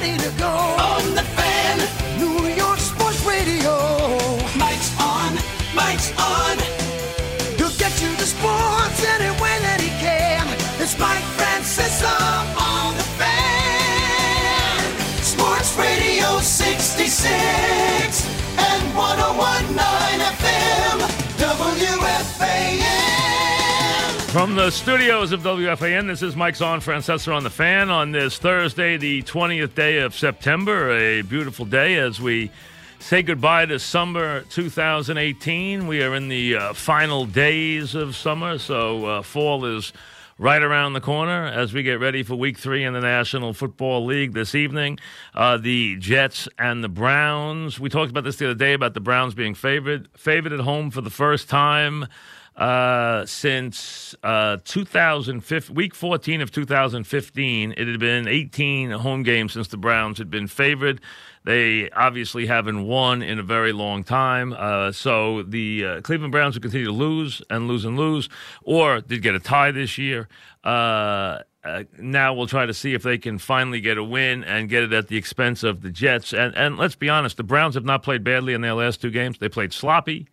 Ready to go. From the studios of WFAN, this is Mike's on Francesa on the fan on this Thursday, the 20th day of September. A beautiful day as we say goodbye to summer 2018. We are in the uh, final days of summer, so uh, fall is right around the corner as we get ready for week three in the National Football League this evening. Uh, the Jets and the Browns. We talked about this the other day about the Browns being favored, favored at home for the first time uh, since uh, 2015, week 14 of 2015. It had been 18 home games since the Browns had been favored. They obviously haven't won in a very long time. Uh, so the uh, Cleveland Browns will continue to lose and lose and lose, or did get a tie this year. Uh, uh, now we'll try to see if they can finally get a win and get it at the expense of the Jets. And and let's be honest, the Browns have not played badly in their last two games. They played sloppy.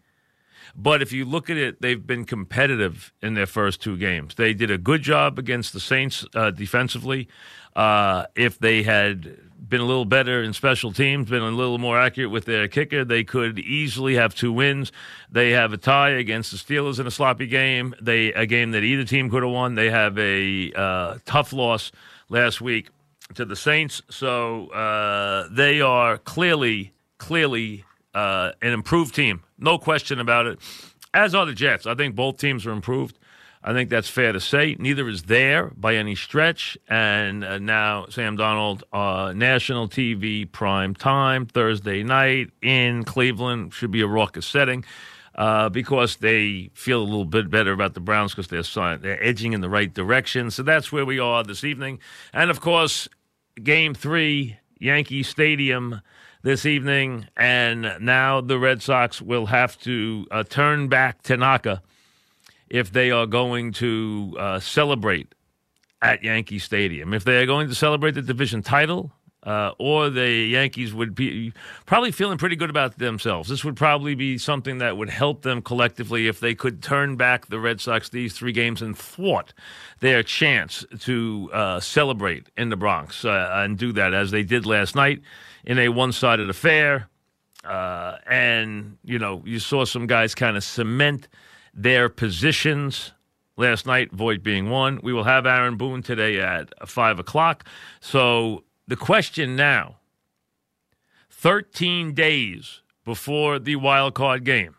But if you look at it, they've been competitive in their first two games. They did a good job against the Saints uh, defensively. Uh, if they had been a little better in special teams, been a little more accurate with their kicker, they could easily have two wins. They have a tie against the Steelers in a sloppy game. They a game that either team could have won. They have a uh, tough loss last week to the Saints. So uh, they are clearly, clearly uh, an improved team, no question about it. As are the Jets. I think both teams are improved. I think that's fair to say. Neither is there by any stretch. And uh, now Sam Darnold, uh, national TV prime time Thursday night in Cleveland should be a raucous setting. Uh, because they feel a little bit better about the Browns because they're they're edging in the right direction. So that's where we are this evening. And of course, Game Three, Yankee Stadium this evening, and now the Red Sox will have to uh, turn back Tanaka if they are going to uh, celebrate at Yankee Stadium. If they are going to celebrate the division title, uh, or the Yankees would be probably feeling pretty good about themselves. This would probably be something that would help them collectively if they could turn back the Red Sox these three games and thwart their chance to uh, celebrate in the Bronx uh, and do that as they did last night in a one sided affair. Uh, and, you know, you saw some guys kind of cement their positions last night, Voit being one. We will have Aaron Boone today at 5 o'clock. So the question now 13 days before the wild card game.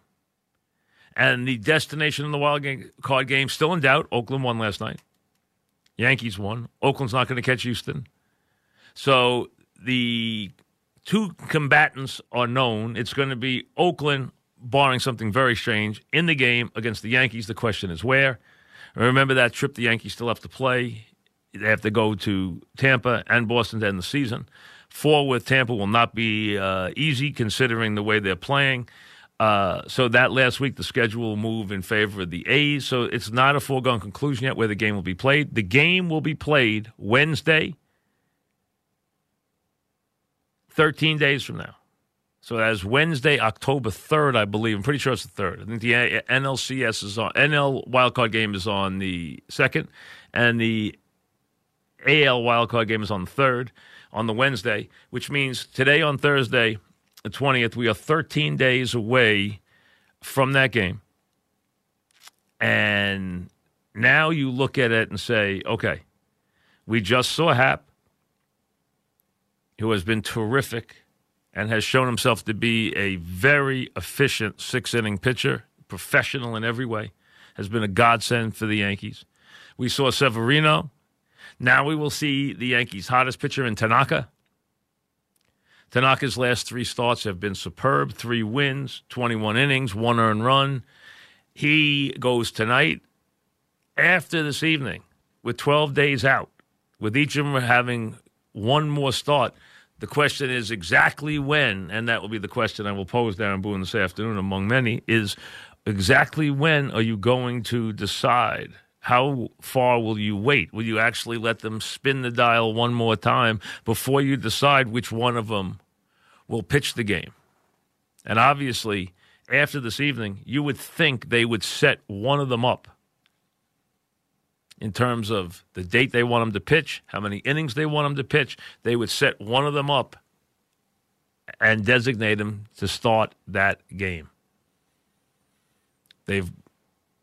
And the destination in the wild game, card game still in doubt. Oakland won last night. Yankees won. Oakland's not going to catch Houston. So the two combatants are known. It's going to be Oakland, barring something very strange, in the game against the Yankees. The question is where. Remember that trip the Yankees still have to play. They have to go to Tampa and Boston to end the season. Four with Tampa will not be uh, easy considering the way they're playing. Uh, so that last week, the schedule will move in favor of the A's. So it's not a foregone conclusion yet where the game will be played. The game will be played Wednesday, 13 days from now. So that's Wednesday, October 3rd, I believe. I'm pretty sure it's the 3rd. I think the NLCS is on, NL wildcard game is on the 2nd, and the AL wildcard game is on the 3rd, on the Wednesday, which means today on Thursday, the 20th, we are 13 days away from that game. And now you look at it and say, okay, we just saw Happ, who has been terrific and has shown himself to be a very efficient six inning pitcher, professional in every way, has been a godsend for the Yankees. We saw Severino. Now we will see the Yankees' hottest pitcher in Tanaka. Tanaka's last three starts have been superb three wins, 21 innings, one earned run. He goes tonight after this evening with 12 days out, with each of them having one more start. The question is exactly when, and that will be the question I will pose Darren Boone this afternoon, among many, is exactly when are you going to decide? How far will you wait? Will you actually let them spin the dial one more time before you decide which one of them will pitch the game? And obviously, after this evening, you would think they would set one of them up in terms of the date they want them to pitch, how many innings they want them to pitch. They would set one of them up and designate him to start that game. They've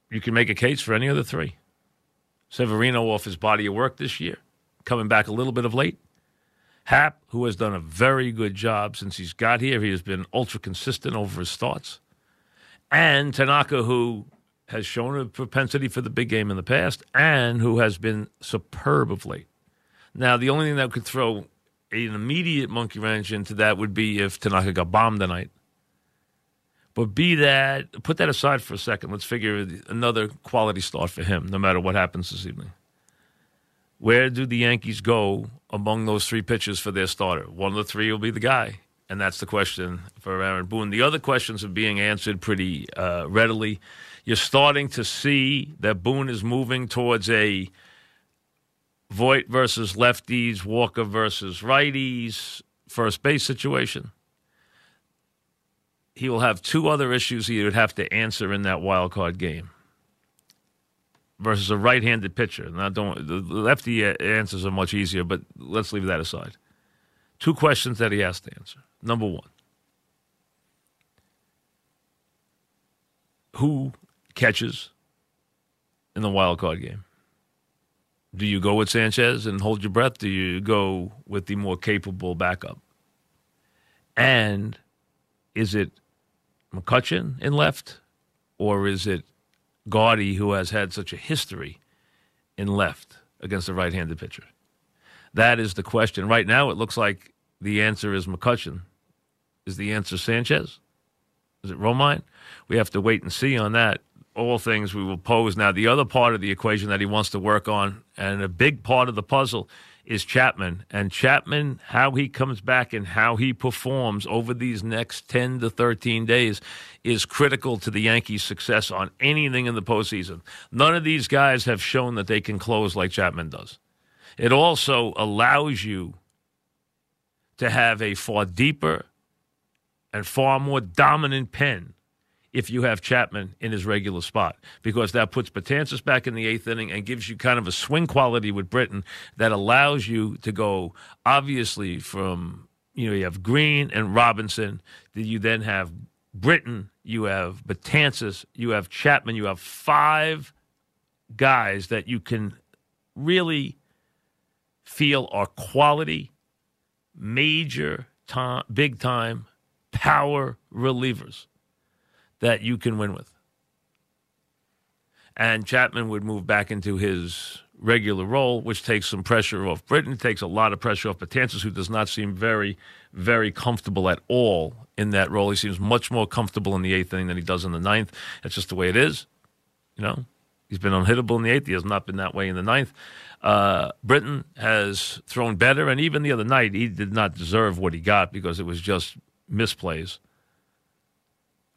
you can make a case for any of the three. Severino off his body of work this year, coming back a little bit of late. Happ, who has done a very good job since he's got here, he has been ultra consistent over his starts. And Tanaka, who has shown a propensity for the big game in the past and who has been superb of late. Now, the only thing that could throw an immediate monkey wrench into that would be if Tanaka got bombed tonight. But be that, put that aside for a second. Let's figure another quality start for him, no matter what happens this evening. Where do the Yankees go among those three pitchers for their starter? One of the three will be the guy, and that's the question for Aaron Boone. The other questions are being answered pretty uh, readily you're starting to see that Boone is moving towards a Voit versus lefties, Walker versus righties, first base situation. He will have two other issues he would have to answer in that wild card game versus a right-handed pitcher. Now, don't the lefty answers are much easier, but let's leave that aside. Two questions that he has to answer. Number one, who catches in the wild card game? Do you go with Sanchez and hold your breath? Do you go with the more capable backup? And is it McCutchen in left, or is it Gaudy who has had such a history in left against a right-handed pitcher? That is the question. Right now, it looks like the answer is McCutchen. Is the answer Sanchez? Is it Romine? We have to wait and see on that all things we will pose. Now, the other part of the equation that he wants to work on, and a big part of the puzzle, is Chapman. And Chapman, how he comes back and how he performs over these next 10 to 13 days is critical to the Yankees' success on anything in the postseason. None of these guys have shown that they can close like Chapman does. It also allows you to have a far deeper and far more dominant pen if you have Chapman in his regular spot because that puts Betances back in the eighth inning and gives you kind of a swing quality with Britton that allows you to go obviously from you know you have Green and Robertson. Then you then have Britton you have Betances, you have Chapman, you have five guys that you can really feel are quality, major time, big time power relievers that you can win with. And Chapman would move back into his regular role, which takes some pressure off Britton, takes a lot of pressure off Betances, who does not seem very, very comfortable at all in that role. He seems much more comfortable in the eighth inning than he does in the ninth. That's just the way it is. You know, he's been unhittable in the eighth. He has not been that way in the ninth. Uh, Britton has thrown better, and even the other night, he did not deserve what he got because it was just misplays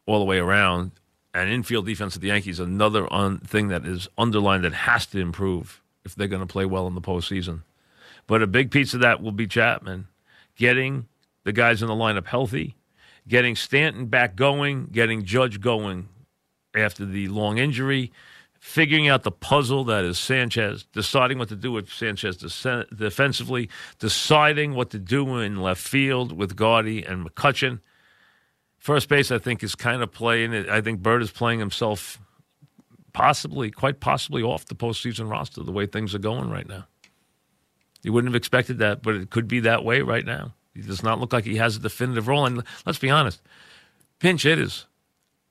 all the way around. And infield defense of the Yankees, another un- thing that is underlined that has to improve if they're going to play well in the postseason. But a big piece of that will be Chapman getting the guys in the lineup healthy, getting Stanton back going, getting Judge going after the long injury, figuring out the puzzle that is Sanchez, deciding what to do with Sanchez defensively, deciding what to do in left field with Gaudy and McCutchen, First base, I think, is kind of playing. I think Bird is playing himself possibly, quite possibly, off the postseason roster the way things are going right now. You wouldn't have expected that, but it could be that way right now. He does not look like he has a definitive role. And let's be honest, pinch hitters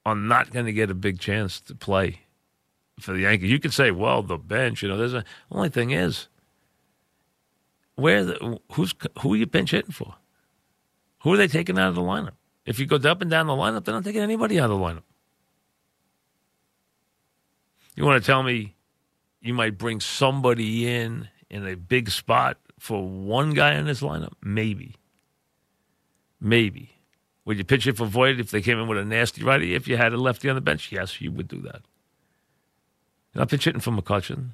are not going to get a big chance to play for the Yankees. You could say, well, the bench, you know, there's a only thing is where the, who's who are you pinch hitting for? Who are they taking out of the lineup? If you go up and down the lineup, they're not taking anybody out of the lineup. You want to tell me you might bring somebody in in a big spot for one guy in this lineup? Maybe. Maybe. Would you pitch it for Voit if they came in with a nasty righty? If you had a lefty on the bench, yes, you would do that. You're not pitch hitting for McCutchen.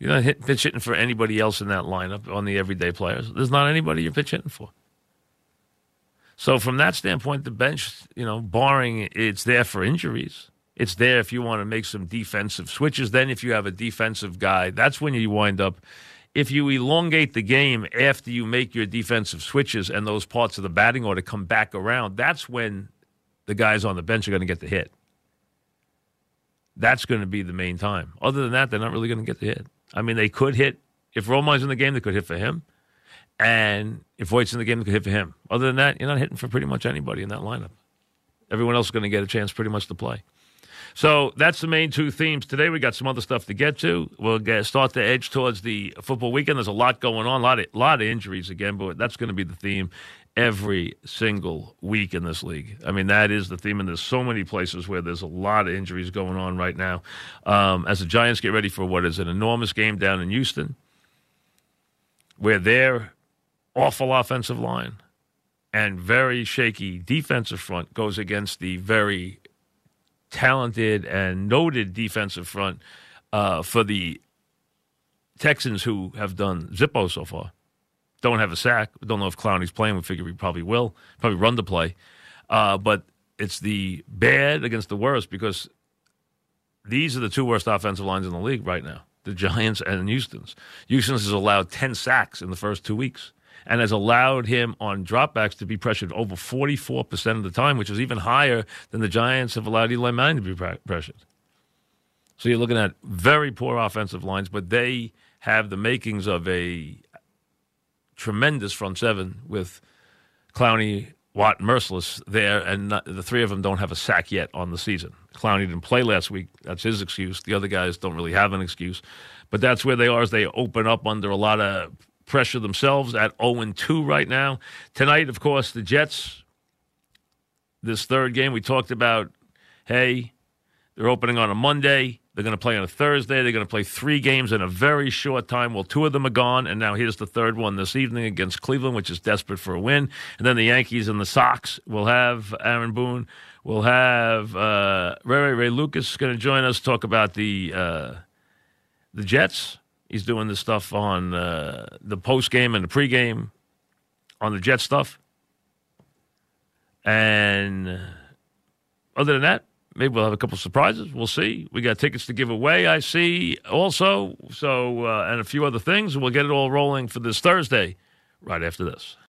You're not hit, pitch hitting for anybody else in that lineup on the everyday players. There's not anybody you're pitch hitting for. So from that standpoint, the bench, you know, barring it's there for injuries. It's there if you want to make some defensive switches. Then, if you have a defensive guy, that's when you wind up. If you elongate the game after you make your defensive switches and those parts of the batting order come back around, that's when the guys on the bench are going to get the hit. That's going to be the main time. Other than that, they're not really going to get the hit. I mean, they could hit. If Romine's in the game, they could hit for him. And if Voit's in the game, they could hit for him. Other than that, you're not hitting for pretty much anybody in that lineup. Everyone else is going to get a chance pretty much to play. So that's the main two themes today. We got some other stuff to get to. We'll get, start to edge towards the football weekend. There's a lot going on, a lot of, lot of injuries again, but that's going to be the theme every single week in this league. I mean, that is the theme, and there's so many places where there's a lot of injuries going on right now. Um, as the Giants get ready for what is an enormous game down in Houston, where their awful offensive line and very shaky defensive front goes against the very talented and noted defensive front uh, for the Texans, who have done Zippo so far. Don't have a sack. Don't know if Clowney's playing. We figure he probably will. Probably run the play. Uh, but it's the bad against the worst because these are the two worst offensive lines in the league right now the Giants and Houston's. Houston's has allowed 10 sacks in the first two weeks and has allowed him on dropbacks to be pressured over 44% of the time, which is even higher than the Giants have allowed Eli Manning to be pressured. So you're looking at very poor offensive lines, but they have the makings of a tremendous front seven with Clowney, Watt, and Mercilus there, and the three of them don't have a sack yet on the season. Clowney didn't play last week. That's his excuse. The other guys don't really have an excuse. But that's where they are as they open up under a lot of pressure themselves at 0 2 right now. Tonight, of course, the Jets, this third game, we talked about, hey, they're opening on a Monday. They're going to play on a Thursday. They're going to play three games in a very short time. Well, two of them are gone, and now here's the third one this evening against Cleveland, which is desperate for a win. And then the Yankees and the Sox will have Aaron Boone. We'll have uh, Ray, Ray Ray Lucas going to join us talk about the uh, the Jets He's doing the stuff on uh, the post game and the pregame on the Jet stuff. And other than that, maybe we'll have a couple surprises. We'll see. We got tickets to give away, I see, also. So, uh, and a few other things. We'll get it all rolling for this Thursday right after this.